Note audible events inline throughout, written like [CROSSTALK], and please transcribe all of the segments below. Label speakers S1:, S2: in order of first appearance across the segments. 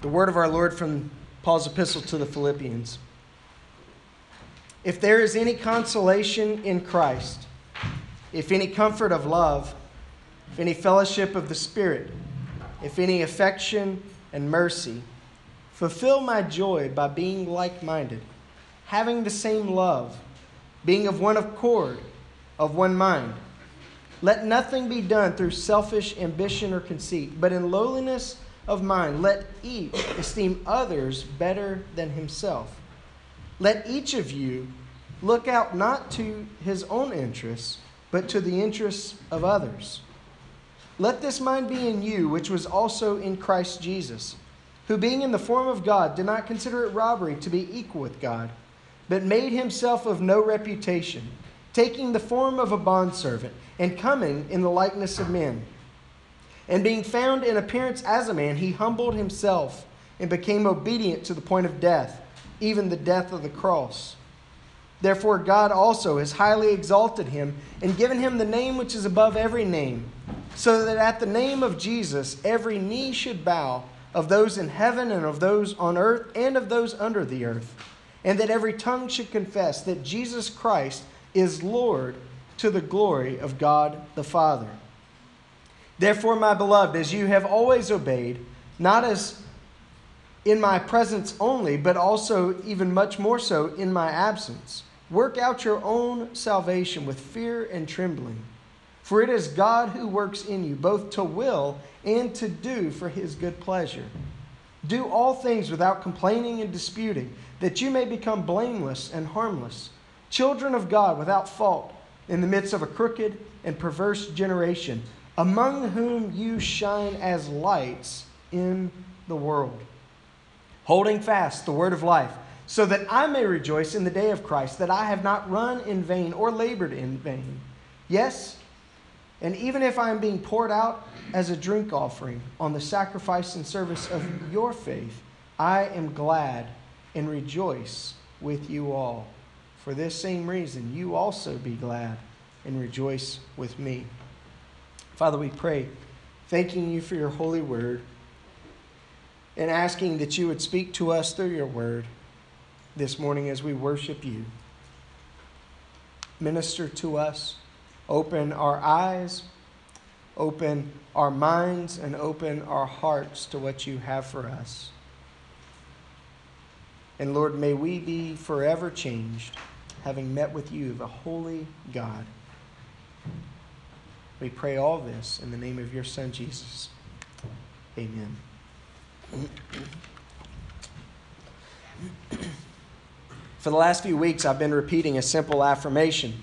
S1: The word of our Lord from Paul's epistle to the Philippians. If there is any consolation in Christ, if any comfort of love, if any fellowship of the Spirit, if any affection and mercy, fulfill my joy by being like minded, having the same love, being of one accord, of one mind. Let nothing be done through selfish ambition or conceit, but in lowliness of mind, let each esteem others better than himself. Let each of you look out not to his own interests, but to the interests of others. Let this mind be in you, which was also in Christ Jesus, who being in the form of God did not consider it robbery to be equal with God, but made himself of no reputation, taking the form of a bondservant, and coming in the likeness of men. And being found in appearance as a man, he humbled himself and became obedient to the point of death, even the death of the cross. Therefore, God also has highly exalted him and given him the name which is above every name, so that at the name of Jesus every knee should bow, of those in heaven and of those on earth and of those under the earth, and that every tongue should confess that Jesus Christ is Lord to the glory of God the Father. Therefore, my beloved, as you have always obeyed, not as in my presence only, but also even much more so in my absence, Work out your own salvation with fear and trembling. For it is God who works in you, both to will and to do for his good pleasure. Do all things without complaining and disputing, that you may become blameless and harmless, children of God without fault, in the midst of a crooked and perverse generation, among whom you shine as lights in the world, holding fast the word of life so that I may rejoice in the day of Christ, that I have not run in vain or labored in vain. Yes, and even if I am being poured out as a drink offering on the sacrifice and service of your faith, I am glad and rejoice with you all. For this same reason, you also be glad and rejoice with me. Father, we pray, thanking you for your holy word and asking that you would speak to us through your word this morning as we worship you. Minister to us, open our eyes, open our minds, and open our hearts to what you have for us. And Lord, may we be forever changed, having met with you, the holy God. We pray all this in the name of your Son, Jesus. Amen. For the last few weeks, I've been repeating a simple affirmation.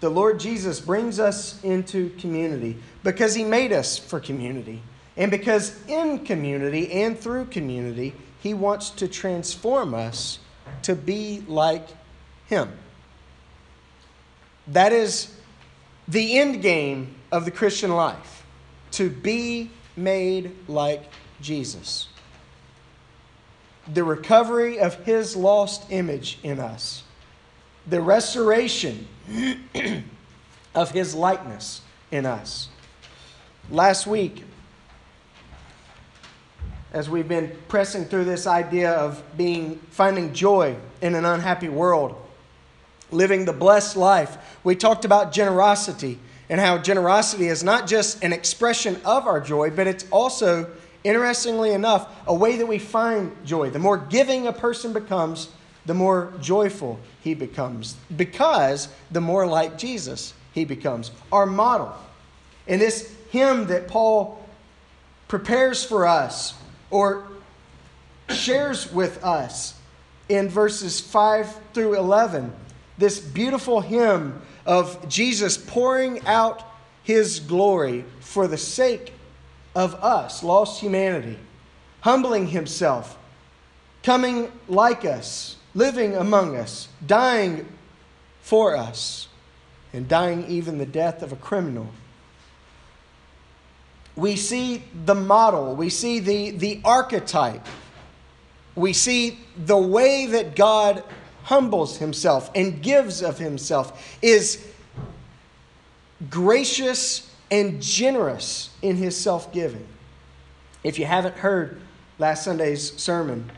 S1: The Lord Jesus brings us into community because he made us for community. And because in community and through community, he wants to transform us to be like him. That is the end game of the Christian life to be made like Jesus the recovery of his lost image in us, the restoration [CLEARS THROAT] of his likeness in us. Last week, as we've been pressing through this idea of being finding joy in an unhappy world, living the blessed life, we talked about generosity and how generosity is not just an expression of our joy, but it's also interestingly enough, a way that we find joy. The more giving a person becomes, the more joyful he becomes, because the more like Jesus he becomes. Our model. And this hymn that Paul prepares for us or shares with us in verses 5 through 11, this beautiful hymn of Jesus pouring out his glory for the sake of us, lost humanity, humbling himself, coming like us, living among us, dying for us, and dying even the death of a criminal. We see the model, we see the, the archetype, we see the way that God humbles himself and gives of himself is gracious and generous in his self giving. If you haven't heard last Sunday's sermon,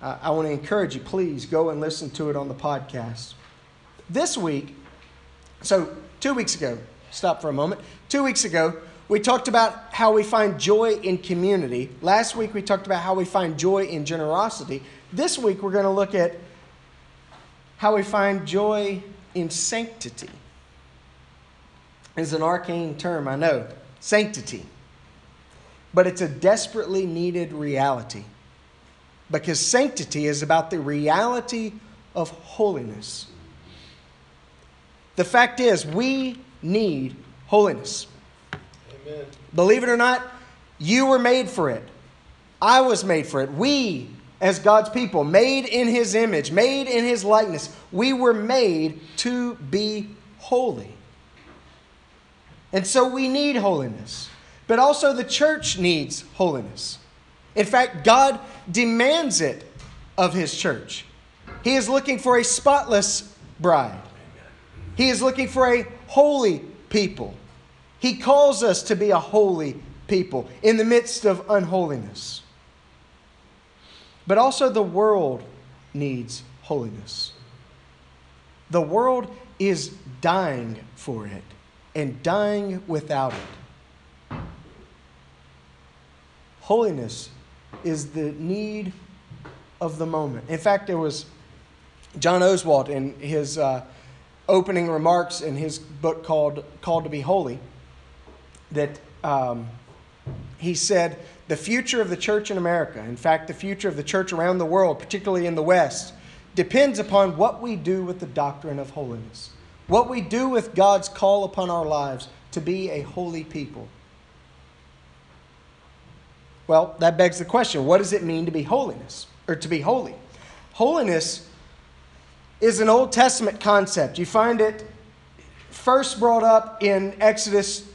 S1: uh, I want to encourage you, please go and listen to it on the podcast. This week, so two weeks ago, stop for a moment. Two weeks ago, we talked about how we find joy in community. Last week, we talked about how we find joy in generosity. This week, we're going to look at how we find joy in sanctity. It's an arcane term, I know sanctity. But it's a desperately needed reality because sanctity is about the reality of holiness. The fact is, we need holiness. Amen. Believe it or not, you were made for it. I was made for it. We, as God's people, made in His image, made in His likeness, we were made to be holy. And so we need holiness. But also the church needs holiness. In fact, God demands it of His church. He is looking for a spotless bride. He is looking for a holy people. He calls us to be a holy people in the midst of unholiness. But also, the world needs holiness. The world is dying for it and dying without it. Holiness is the need of the moment. In fact, there was John Oswalt in his uh, opening remarks in his book called Called to Be Holy that um, he said, the future of the church in America, in fact, the future of the church around the world, particularly in the West, depends upon what we do with the doctrine of holiness, what we do with God's call upon our lives to be a holy people. Well, that begs the question what does it mean to be holiness or to be holy? Holiness is an Old Testament concept. You find it first brought up in Exodus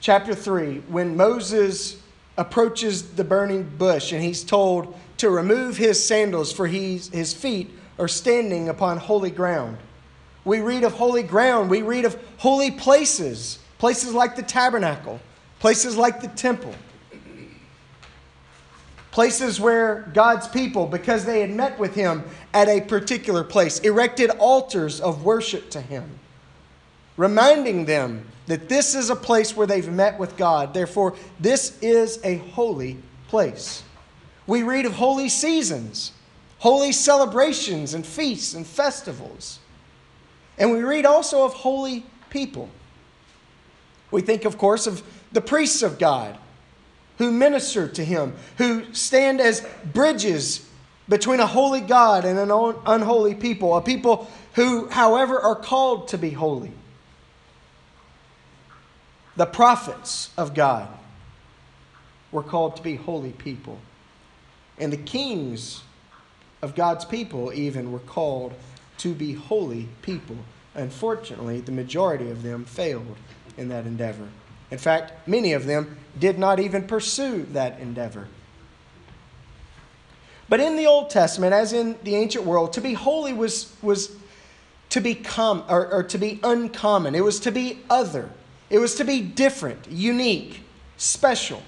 S1: chapter 3 when Moses approaches the burning bush and he's told to remove his sandals for he's, his feet are standing upon holy ground. We read of holy ground, we read of holy places, places like the tabernacle, places like the temple. Places where God's people, because they had met with him at a particular place, erected altars of worship to him, reminding them that this is a place where they've met with God. Therefore, this is a holy place. We read of holy seasons, holy celebrations and feasts and festivals. And we read also of holy people. We think, of course, of the priests of God who minister to him, who stand as bridges between a holy God and an unholy people, a people who, however, are called to be holy. The prophets of God were called to be holy people. And the kings of God's people, even, were called to be holy people. Unfortunately, the majority of them failed in that endeavor. In fact, many of them did not even pursue that endeavor. But in the Old Testament, as in the ancient world, to be holy was, was to be com- or, or to be uncommon. It was to be other. It was to be different, unique, special.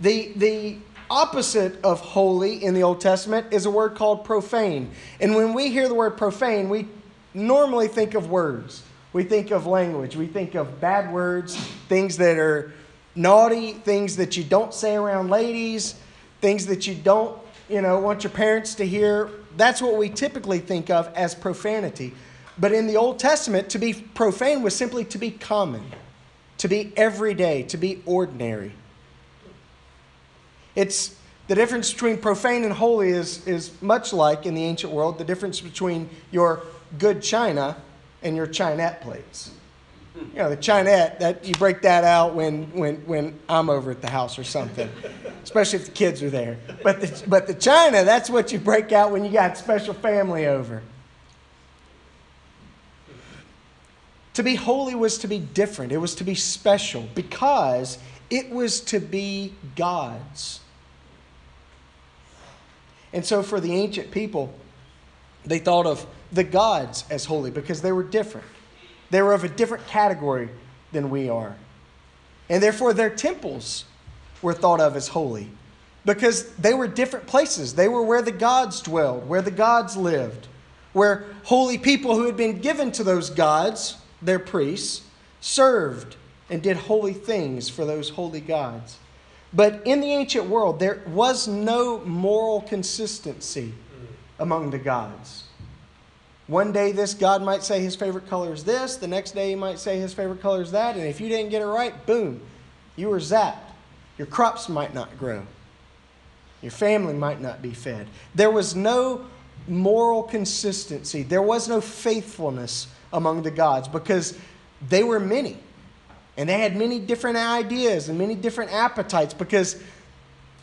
S1: The, the opposite of holy in the Old Testament is a word called profane. And when we hear the word profane, we normally think of words. We think of language. We think of bad words, things that are naughty, things that you don't say around ladies, things that you don't, you know, want your parents to hear. That's what we typically think of as profanity. But in the Old Testament, to be profane was simply to be common, to be everyday, to be ordinary. It's the difference between profane and holy is, is much like in the ancient world the difference between your good china and your Chinet plates. You know, the Chinet, that you break that out when, when, when I'm over at the house or something, [LAUGHS] especially if the kids are there. But the, but the china, that's what you break out when you got special family over. To be holy was to be different, it was to be special because it was to be God's. And so for the ancient people, they thought of the gods as holy because they were different. They were of a different category than we are. And therefore, their temples were thought of as holy because they were different places. They were where the gods dwelled, where the gods lived, where holy people who had been given to those gods, their priests, served and did holy things for those holy gods. But in the ancient world, there was no moral consistency among the gods. One day, this God might say his favorite color is this. The next day, he might say his favorite color is that. And if you didn't get it right, boom, you were zapped. Your crops might not grow. Your family might not be fed. There was no moral consistency. There was no faithfulness among the gods because they were many. And they had many different ideas and many different appetites because,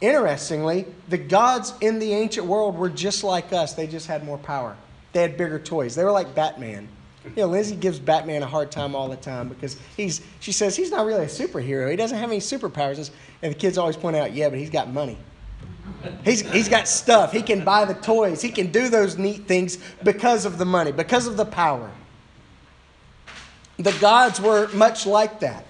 S1: interestingly, the gods in the ancient world were just like us. They just had more power, they had bigger toys. They were like Batman. You know, Lindsay gives Batman a hard time all the time because he's, she says he's not really a superhero. He doesn't have any superpowers. And the kids always point out, yeah, but he's got money. He's, he's got stuff. He can buy the toys. He can do those neat things because of the money, because of the power. The gods were much like that.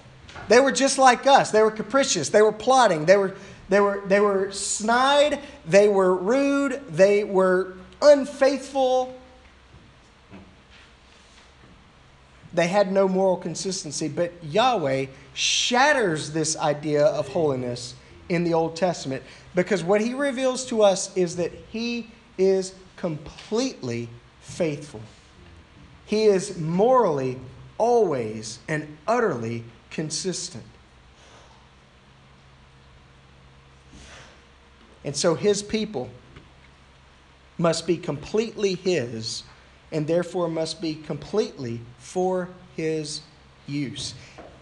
S1: They were just like us. They were capricious. They were plotting. They were, they were, they were snide. They were rude. They were unfaithful. They had no moral consistency. But Yahweh shatters this idea of holiness in the Old Testament because what he reveals to us is that he is completely faithful. He is morally always and utterly consistent. And so his people must be completely his and therefore must be completely for his use.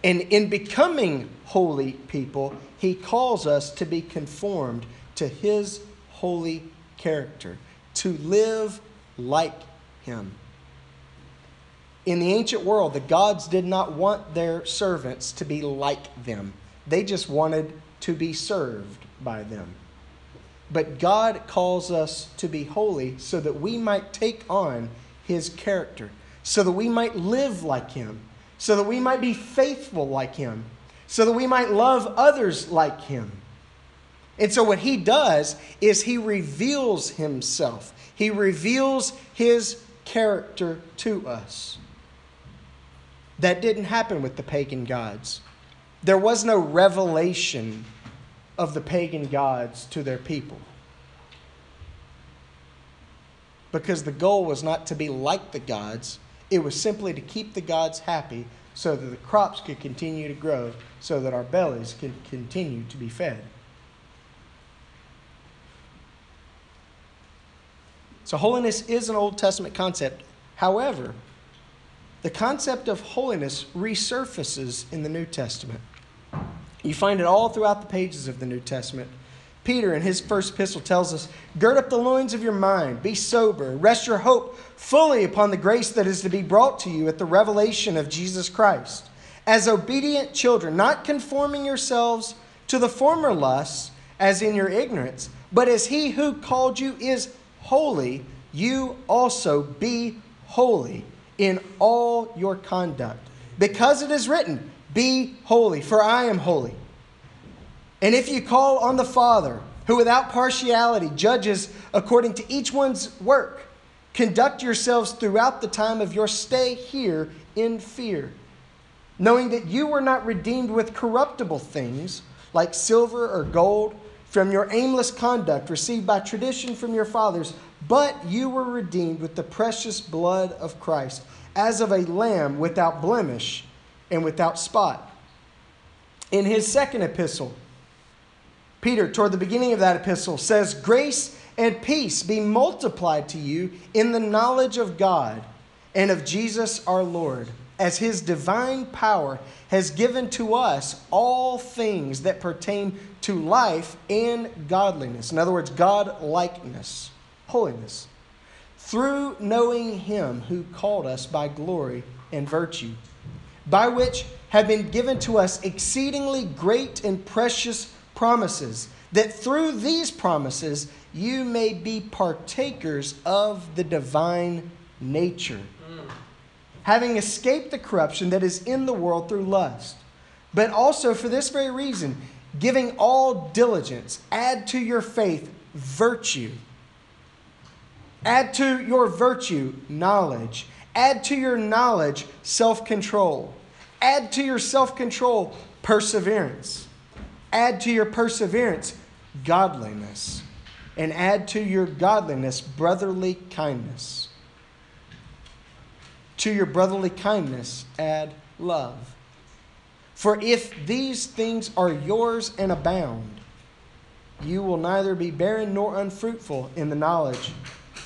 S1: And in becoming holy people, he calls us to be conformed to his holy character, to live like him. In the ancient world, the gods did not want their servants to be like them, they just wanted to be served by them. But God calls us to be holy so that we might take on his character, so that we might live like him, so that we might be faithful like him, so that we might love others like him. And so, what he does is he reveals himself, he reveals his character to us. That didn't happen with the pagan gods. There was no revelation of the pagan gods to their people. Because the goal was not to be like the gods, it was simply to keep the gods happy so that the crops could continue to grow, so that our bellies could continue to be fed. So, holiness is an Old Testament concept. However, the concept of holiness resurfaces in the New Testament. You find it all throughout the pages of the New Testament. Peter, in his first epistle, tells us Gird up the loins of your mind, be sober, rest your hope fully upon the grace that is to be brought to you at the revelation of Jesus Christ. As obedient children, not conforming yourselves to the former lusts, as in your ignorance, but as he who called you is holy, you also be holy in all your conduct. Because it is written, Be holy, for I am holy. And if you call on the Father, who without partiality judges according to each one's work, conduct yourselves throughout the time of your stay here in fear, knowing that you were not redeemed with corruptible things like silver or gold from your aimless conduct received by tradition from your fathers, but you were redeemed with the precious blood of Christ, as of a lamb without blemish and without spot. In his second epistle, Peter, toward the beginning of that epistle, says, Grace and peace be multiplied to you in the knowledge of God and of Jesus our Lord, as his divine power has given to us all things that pertain to life and godliness. In other words, God likeness, holiness, through knowing him who called us by glory and virtue, by which have been given to us exceedingly great and precious promises, that through these promises you may be partakers of the divine nature, having escaped the corruption that is in the world through lust. But also for this very reason, giving all diligence, add to your faith virtue. Add to your virtue knowledge. Add to your knowledge self control. Add to your self control perseverance. Add to your perseverance godliness. And add to your godliness brotherly kindness. To your brotherly kindness, add love. For if these things are yours and abound, you will neither be barren nor unfruitful in the knowledge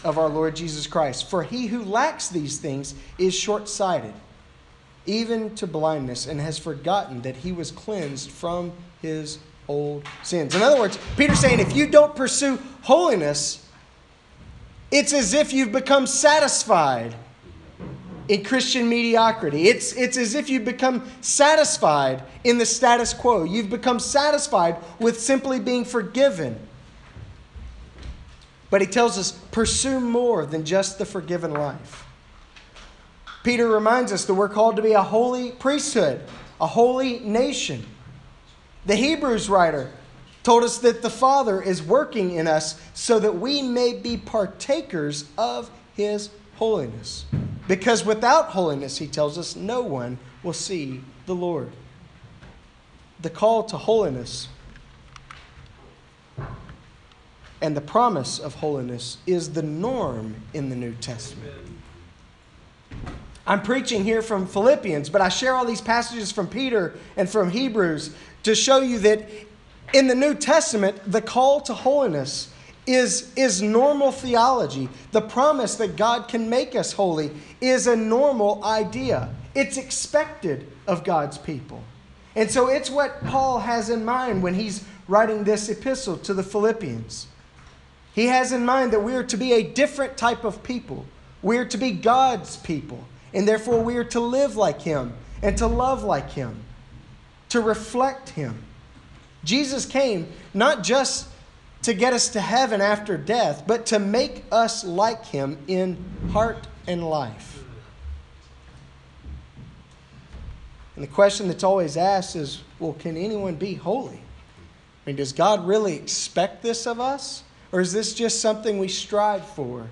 S1: of our Lord Jesus Christ. For he who lacks these things is short sighted, even to blindness, and has forgotten that he was cleansed from his old sins. In other words, Peter's saying if you don't pursue holiness, it's as if you've become satisfied in Christian mediocrity. It's, it's as if you've become satisfied in the status quo. You've become satisfied with simply being forgiven. But he tells us pursue more than just the forgiven life. Peter reminds us that we're called to be a holy priesthood, a holy nation. The Hebrews writer told us that the Father is working in us so that we may be partakers of his holiness. Because without holiness, he tells us, no one will see the Lord. The call to holiness and the promise of holiness is the norm in the New Testament. I'm preaching here from Philippians, but I share all these passages from Peter and from Hebrews to show you that in the New Testament, the call to holiness is, is normal theology. The promise that God can make us holy is a normal idea. It's expected of God's people. And so it's what Paul has in mind when he's writing this epistle to the Philippians. He has in mind that we are to be a different type of people. We are to be God's people. And therefore, we are to live like Him and to love like Him, to reflect Him. Jesus came not just to get us to heaven after death, but to make us like him in heart and life. And the question that's always asked is well, can anyone be holy? I mean, does God really expect this of us? Or is this just something we strive for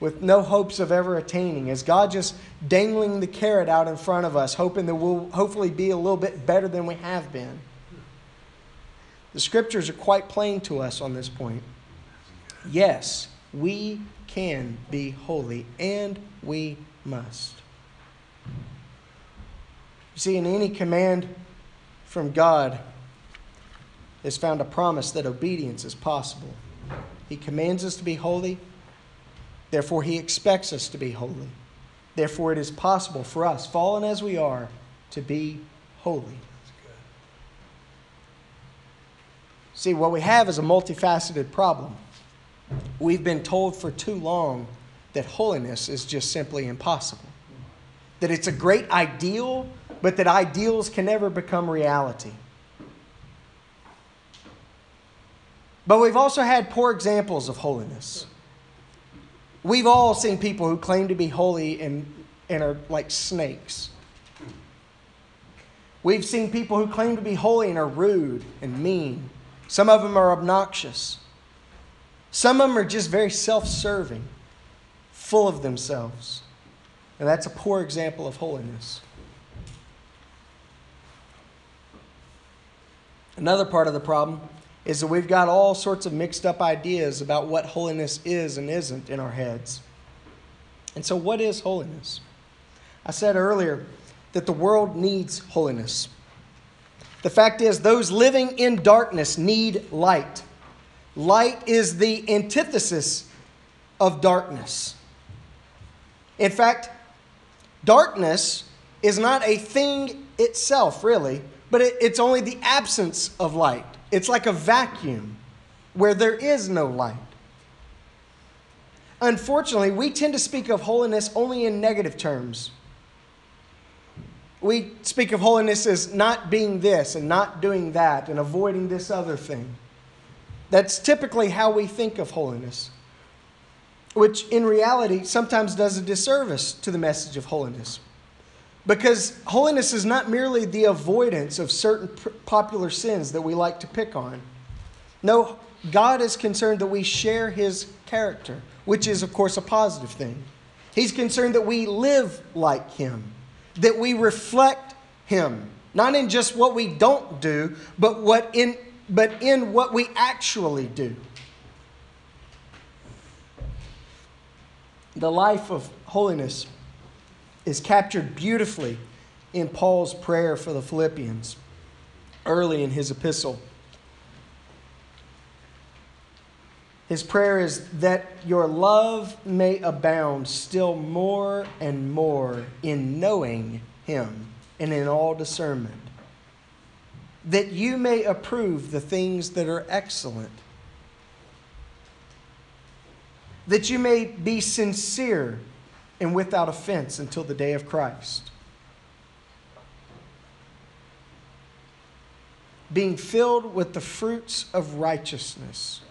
S1: with no hopes of ever attaining? Is God just dangling the carrot out in front of us, hoping that we'll hopefully be a little bit better than we have been? The scriptures are quite plain to us on this point. Yes, we can be holy, and we must. You see, in any command from God is found a promise that obedience is possible. He commands us to be holy, therefore, He expects us to be holy. Therefore, it is possible for us, fallen as we are, to be holy. See, what we have is a multifaceted problem. We've been told for too long that holiness is just simply impossible, that it's a great ideal, but that ideals can never become reality. But we've also had poor examples of holiness. We've all seen people who claim to be holy and, and are like snakes. We've seen people who claim to be holy and are rude and mean some of them are obnoxious. Some of them are just very self serving, full of themselves. And that's a poor example of holiness. Another part of the problem is that we've got all sorts of mixed up ideas about what holiness is and isn't in our heads. And so, what is holiness? I said earlier that the world needs holiness. The fact is, those living in darkness need light. Light is the antithesis of darkness. In fact, darkness is not a thing itself, really, but it, it's only the absence of light. It's like a vacuum where there is no light. Unfortunately, we tend to speak of holiness only in negative terms we speak of holiness as not being this and not doing that and avoiding this other thing. That's typically how we think of holiness, which in reality sometimes does a disservice to the message of holiness. Because holiness is not merely the avoidance of certain popular sins that we like to pick on. No, God is concerned that we share his character, which is, of course, a positive thing. He's concerned that we live like him, that we reflect him, not in just what we don't do, but, what in, but in what we actually do. The life of holiness is captured beautifully in Paul's prayer for the Philippians early in his epistle. His prayer is that your love may abound still more and more in knowing him and in all discernment, that you may approve the things that are excellent, that you may be sincere and without offense until the day of Christ. Being filled with the fruits of righteousness,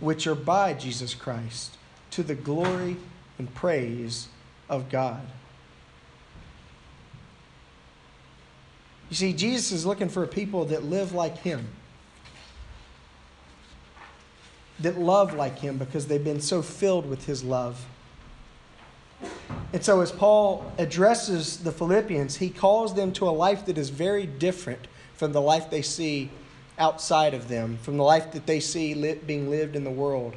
S1: which are by Jesus Christ, to the glory and praise of God. You see, Jesus is looking for people that live like Him, that love like Him because they've been so filled with His love. And so, as Paul addresses the Philippians, he calls them to a life that is very different from the life they see outside of them, from the life that they see being lived in the world.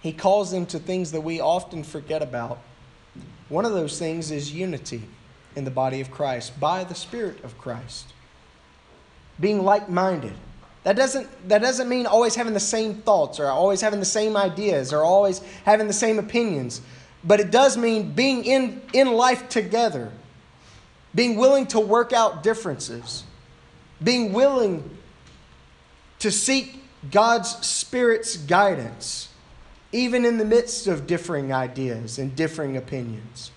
S1: He calls them to things that we often forget about. One of those things is unity in the body of Christ by the Spirit of Christ. Being like minded. That doesn't, that doesn't mean always having the same thoughts or always having the same ideas or always having the same opinions but it does mean being in, in life together, being willing to work out differences, being willing to seek God's Spirit's guidance, even in the midst of differing ideas and differing opinions.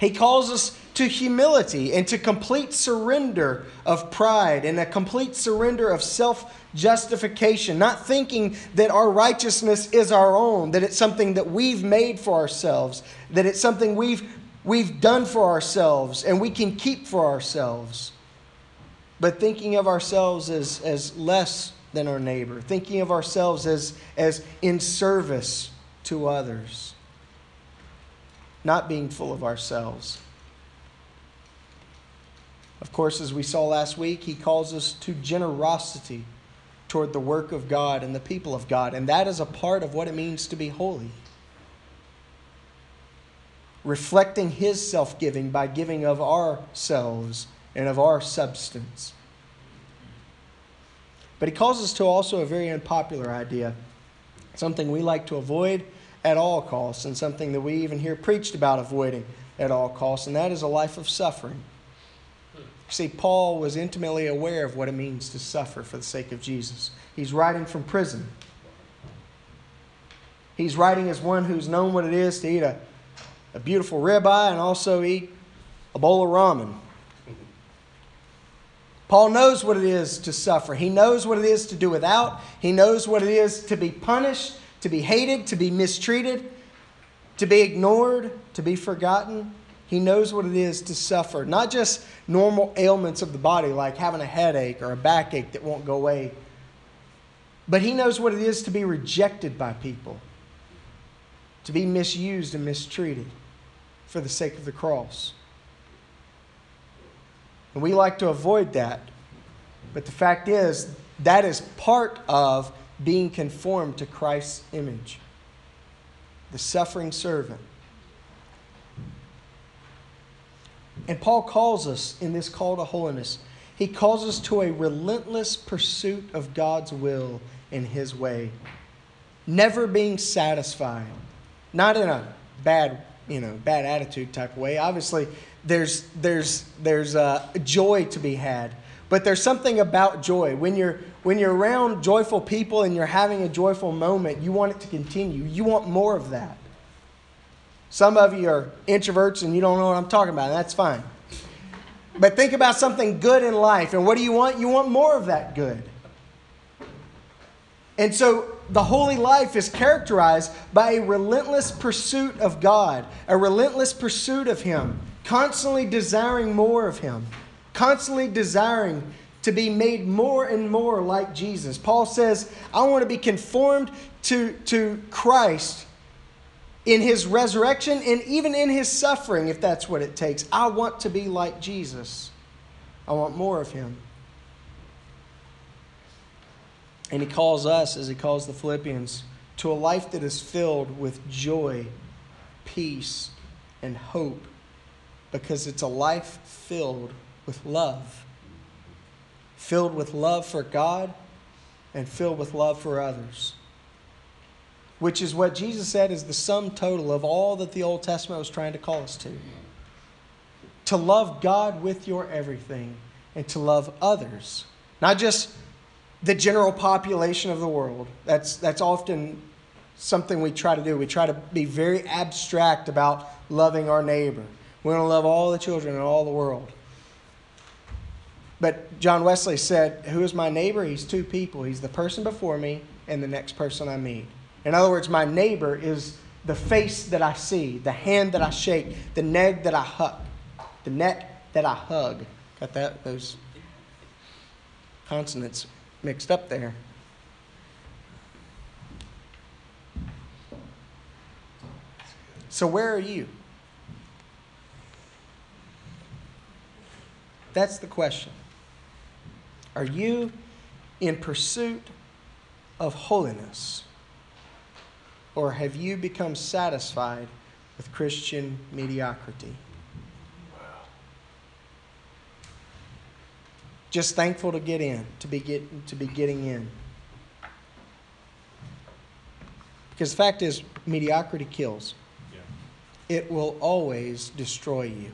S1: He calls us to humility and to complete surrender of pride and a complete surrender of self justification, not thinking that our righteousness is our own, that it's something that we've made for ourselves, that it's something we've, we've done for ourselves and we can keep for ourselves, but thinking of ourselves as, as less than our neighbor, thinking of ourselves as, as in service to others, not being full of ourselves. Of course, as we saw last week, he calls us to generosity toward the work of God and the people of God. And that is a part of what it means to be holy. Reflecting His self giving by giving of ourselves and of our substance. But He calls us to also a very unpopular idea, something we like to avoid at all costs, and something that we even hear preached about avoiding at all costs, and that is a life of suffering. See, Paul was intimately aware of what it means to suffer for the sake of Jesus. He's writing from prison. He's writing as one who's known what it is to eat a, a beautiful ribeye and also eat a bowl of ramen. Paul knows what it is to suffer. He knows what it is to do without. He knows what it is to be punished, to be hated, to be mistreated, to be ignored, to be forgotten. He knows what it is to suffer, not just normal ailments of the body like having a headache or a backache that won't go away, but he knows what it is to be rejected by people, to be misused and mistreated for the sake of the cross. And we like to avoid that. But the fact is, that is part of being conformed to Christ's image. The suffering servant And Paul calls us in this call to holiness, he calls us to a relentless pursuit of God's will in his way. Never being satisfied. Not in a bad, you know, bad attitude type of way. Obviously, there's there's there's uh, joy to be had, but there's something about joy when you're when you're around joyful people and you're having a joyful moment. You want it to continue. You want more of that. Some of you are introverts and you don't know what I'm talking about, and that's fine. But think about something good in life, and what do you want? You want more of that good. And so the holy life is characterized by a relentless pursuit of God, a relentless pursuit of Him, constantly desiring more of Him, constantly desiring to be made more and more like Jesus. Paul says, I want to be conformed to, to Christ in his resurrection and even in his suffering, if that's what it takes. I want to be like Jesus. I want more of him. And he calls us, as he calls the Philippians, to a life that is filled with joy, peace, and hope, because it's a life filled with love. Filled with love for God and filled with love for others which is what Jesus said is the sum total of all that the Old Testament was trying to call us to. To love God with your everything and to love others, not just the general population of the world. That's, that's often something we try to do. We try to be very abstract about loving our neighbor. We want to love all the children in all the world. But John Wesley said, Who is my neighbor? He's two people. He's the person before me and the next person I meet. In other words, my neighbor is the face that I see, the hand that I shake, the neck that I hug, the neck that I hug. Got that? Those consonants mixed up there. So, where are you? That's the question. Are you in pursuit of holiness? Or have you become satisfied with Christian mediocrity? Just thankful to get in, to be, get, to be getting in. Because the fact is, mediocrity kills. Yeah. It will always destroy you.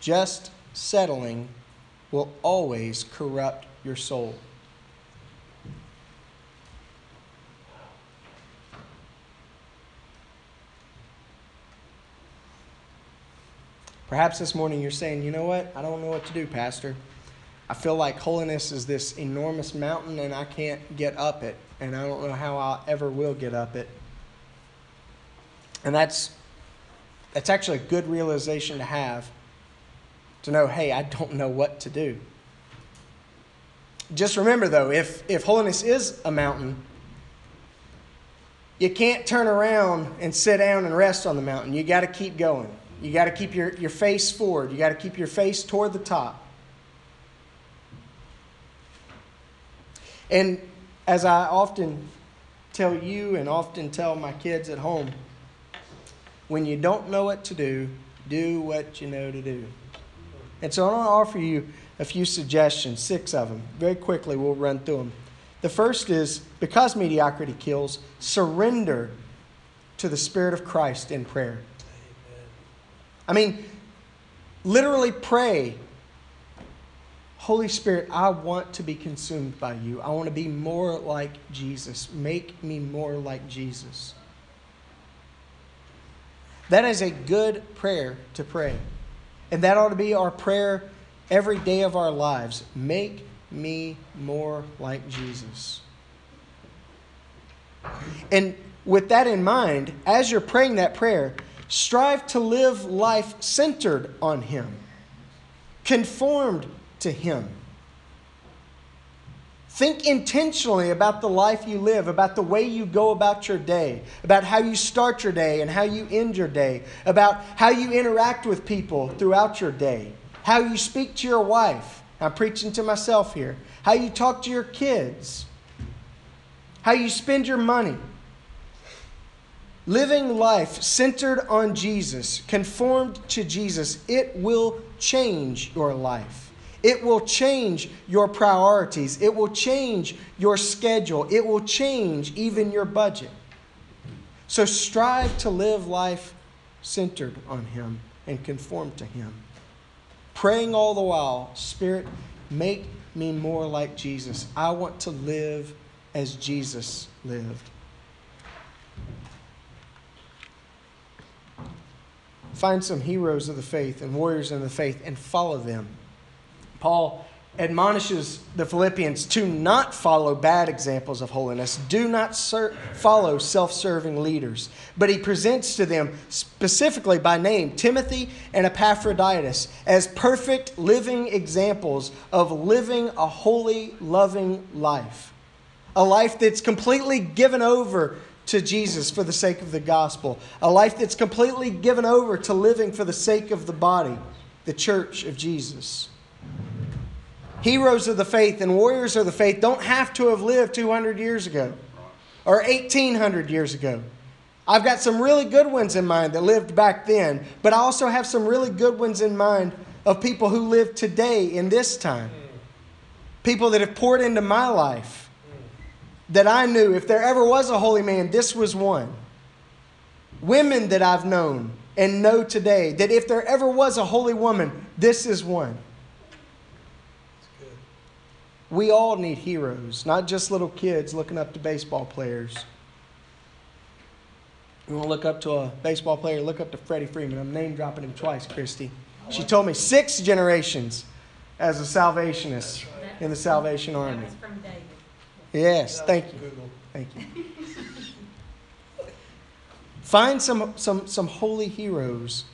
S1: Just settling will always corrupt your soul. Perhaps this morning you're saying, you know what? I don't know what to do, Pastor. I feel like holiness is this enormous mountain and I can't get up it, and I don't know how I ever will get up it. And that's that's actually a good realization to have to know, hey, I don't know what to do. Just remember though, if if holiness is a mountain, you can't turn around and sit down and rest on the mountain. You got to keep going. You got to keep your, your face forward. You got to keep your face toward the top. And as I often tell you and often tell my kids at home, when you don't know what to do, do what you know to do. And so I want to offer you a few suggestions, six of them. Very quickly, we'll run through them. The first is because mediocrity kills, surrender to the Spirit of Christ in prayer. I mean, literally pray, Holy Spirit, I want to be consumed by you. I want to be more like Jesus. Make me more like Jesus. That is a good prayer to pray. And that ought to be our prayer every day of our lives. Make me more like Jesus. And with that in mind, as you're praying that prayer, Strive to live life centered on Him, conformed to Him. Think intentionally about the life you live, about the way you go about your day, about how you start your day and how you end your day, about how you interact with people throughout your day, how you speak to your wife. I'm preaching to myself here. How you talk to your kids, how you spend your money living life centered on Jesus, conformed to Jesus, it will change your life. It will change your priorities. It will change your schedule. It will change even your budget. So strive to live life centered on Him and conform to Him. Praying all the while, Spirit, make me more like Jesus. I want to live as Jesus lived. Find some heroes of the faith and warriors in the faith and follow them. Paul admonishes the Philippians to not follow bad examples of holiness, do not ser- follow self serving leaders. But he presents to them specifically by name Timothy and Epaphroditus as perfect living examples of living a holy, loving life. A life that's completely given over to Jesus for the sake of the gospel. A life that's completely given over to living for the sake of the body, the church of Jesus. Heroes of the faith and warriors of the faith don't have to have lived 200 years ago or 1800 years ago. I've got some really good ones in mind that lived back then, but I also have some really good ones in mind of people who live today in this time. People that have poured into my life that I knew. If there ever was a holy man, this was one. Women that I've known and know today that if there ever was a holy woman, this is one. We all need heroes, not just little kids looking up to baseball players. You want to look up to a baseball player, look up to Freddie Freeman. I'm name dropping him twice, Christy. She told me six generations as a salvationist in the Salvation Army. Yes, thank you. Thank you. Find some, some, some holy heroes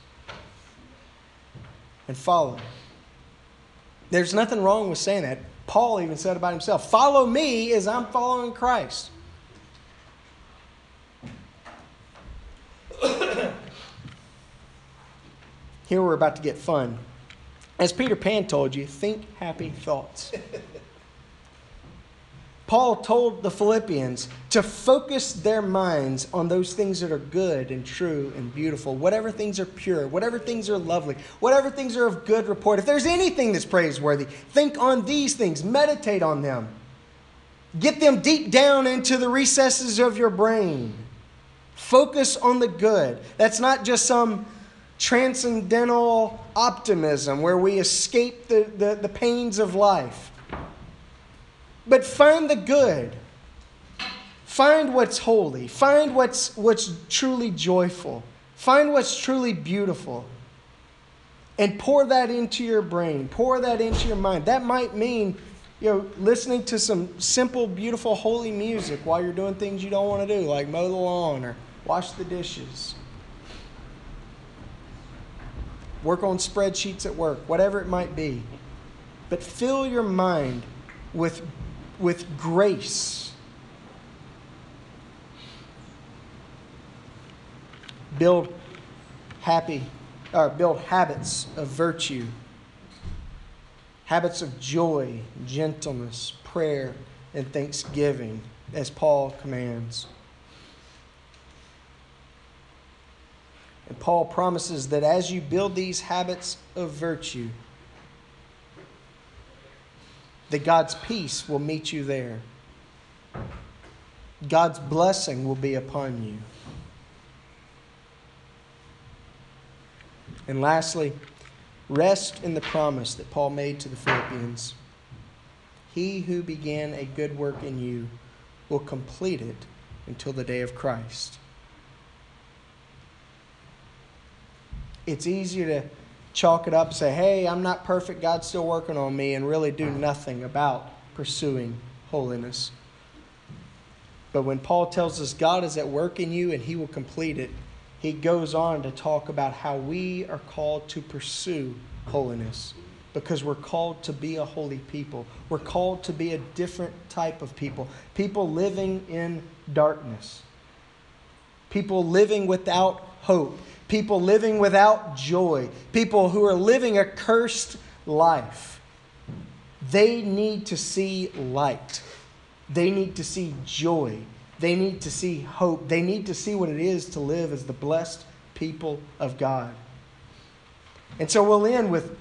S1: and follow. There's nothing wrong with saying that. Paul even said about himself Follow me as I'm following Christ. Here we're about to get fun. As Peter Pan told you, think happy thoughts. Paul told the Philippians to focus their minds on those things that are good and true and beautiful, whatever things are pure, whatever things are lovely, whatever things are of good report. If there's anything that's praiseworthy, think on these things, meditate on them. Get them deep down into the recesses of your brain. Focus on the good. That's not just some transcendental optimism where we escape the, the, the pains of life. But find the good. Find what's holy. Find what's, what's truly joyful. Find what's truly beautiful. And pour that into your brain. Pour that into your mind. That might mean, you know, listening to some simple, beautiful, holy music while you're doing things you don't want to do, like mow the lawn or wash the dishes. Work on spreadsheets at work, whatever it might be. But fill your mind with with grace. Build happy or build habits of virtue, habits of joy, gentleness, prayer, and thanksgiving, as Paul commands. And Paul promises that as you build these habits of virtue, that God's peace will meet you there. God's blessing will be upon you. And lastly, rest in the promise that Paul made to the Philippians. He who began a good work in you will complete it until the day of Christ. It's easier to chalk it up, say, hey, I'm not perfect, God's still working on me, and really do nothing about pursuing holiness. But when Paul tells us God is at work in you and he will complete it, he goes on to talk about how we are called to pursue holiness because we're called to be a holy people. We're called to be a different type of people, people living in darkness, people living without hope, people living without joy, people who are living a cursed life. They need to see light. They need to see joy. They need to see hope. They need to see what it is to live as the blessed people of God. And so we'll end with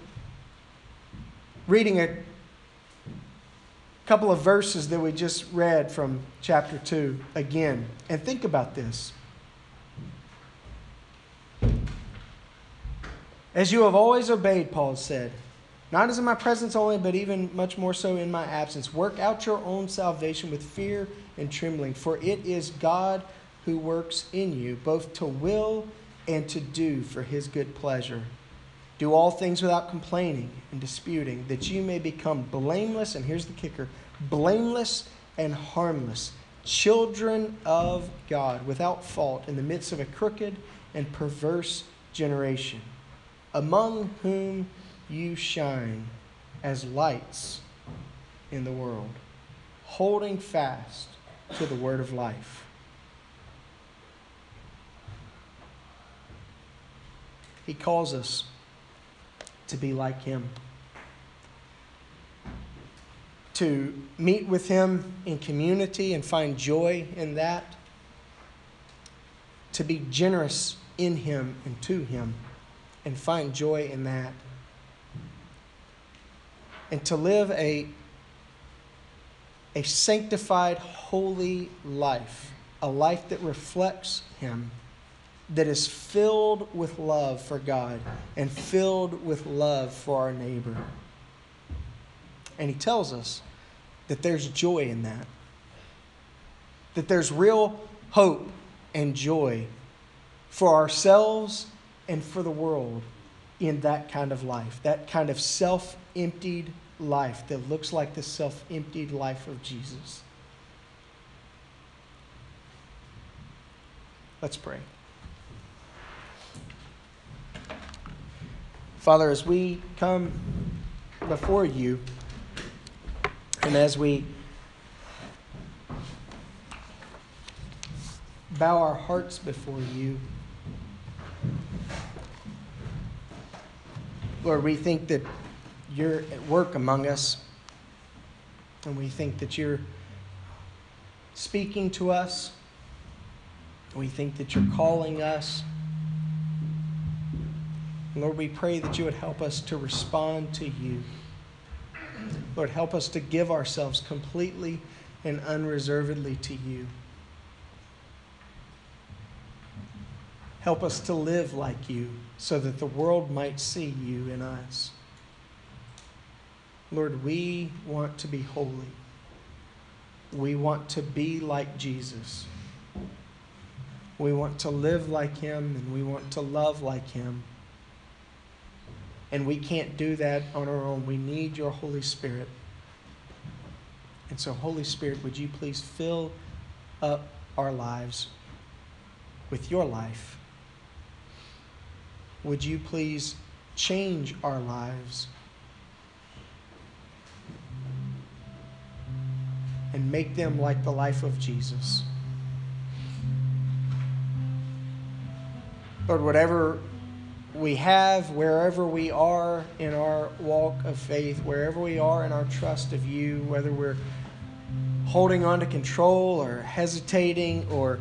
S1: reading a couple of verses that we just read from chapter 2 again. And think about this. As you have always obeyed, Paul said, not as in my presence only, but even much more so in my absence. Work out your own salvation with fear and trembling, for it is God who works in you, both to will and to do for his good pleasure. Do all things without complaining and disputing, that you may become blameless, and here's the kicker blameless and harmless, children of God, without fault, in the midst of a crooked and perverse generation, among whom you shine as lights in the world, holding fast to the word of life. He calls us to be like Him, to meet with Him in community and find joy in that, to be generous in Him and to Him and find joy in that, and to live a, a sanctified, holy life, a life that reflects Him that is filled with love for God and filled with love for our neighbor. And he tells us that there's joy in that, that there's real hope and joy for ourselves and for the world in that kind of life, that kind of self emptied life that looks like the self emptied life of Jesus. Let's pray. Father, as we come before you, and as we bow our hearts before you, Lord, we think that you're at work among us, and we think that you're speaking to us. We think that you're calling us. Lord, we pray that you would help us to respond to you. Lord, help us to give ourselves completely and unreservedly to you. Help us to live like you so that the world might see you in us. Lord, we want to be holy. We want to be like Jesus. We want to live like him and we want to love like him. And we can't do that on our own. We need your Holy Spirit. And so, Holy Spirit, would you please fill up our lives with your life? Would you please change our lives and make them like the life of Jesus? Lord, whatever we have wherever we are in our walk of faith, wherever we are in our trust of you, whether we're holding on to control or hesitating or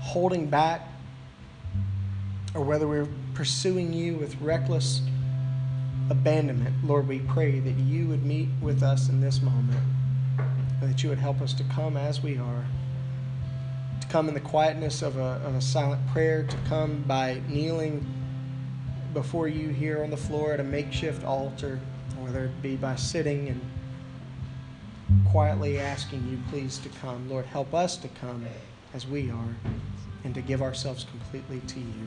S1: holding back, or whether we're pursuing you with reckless abandonment, Lord, we pray that you would meet with us in this moment and that you would help us to come as we are to come in the quietness of a, of a silent prayer, to come by kneeling before you here on the floor at a makeshift altar, whether it be by sitting and quietly asking you, please, to come. Lord, help us to come as we are and to give ourselves completely to you.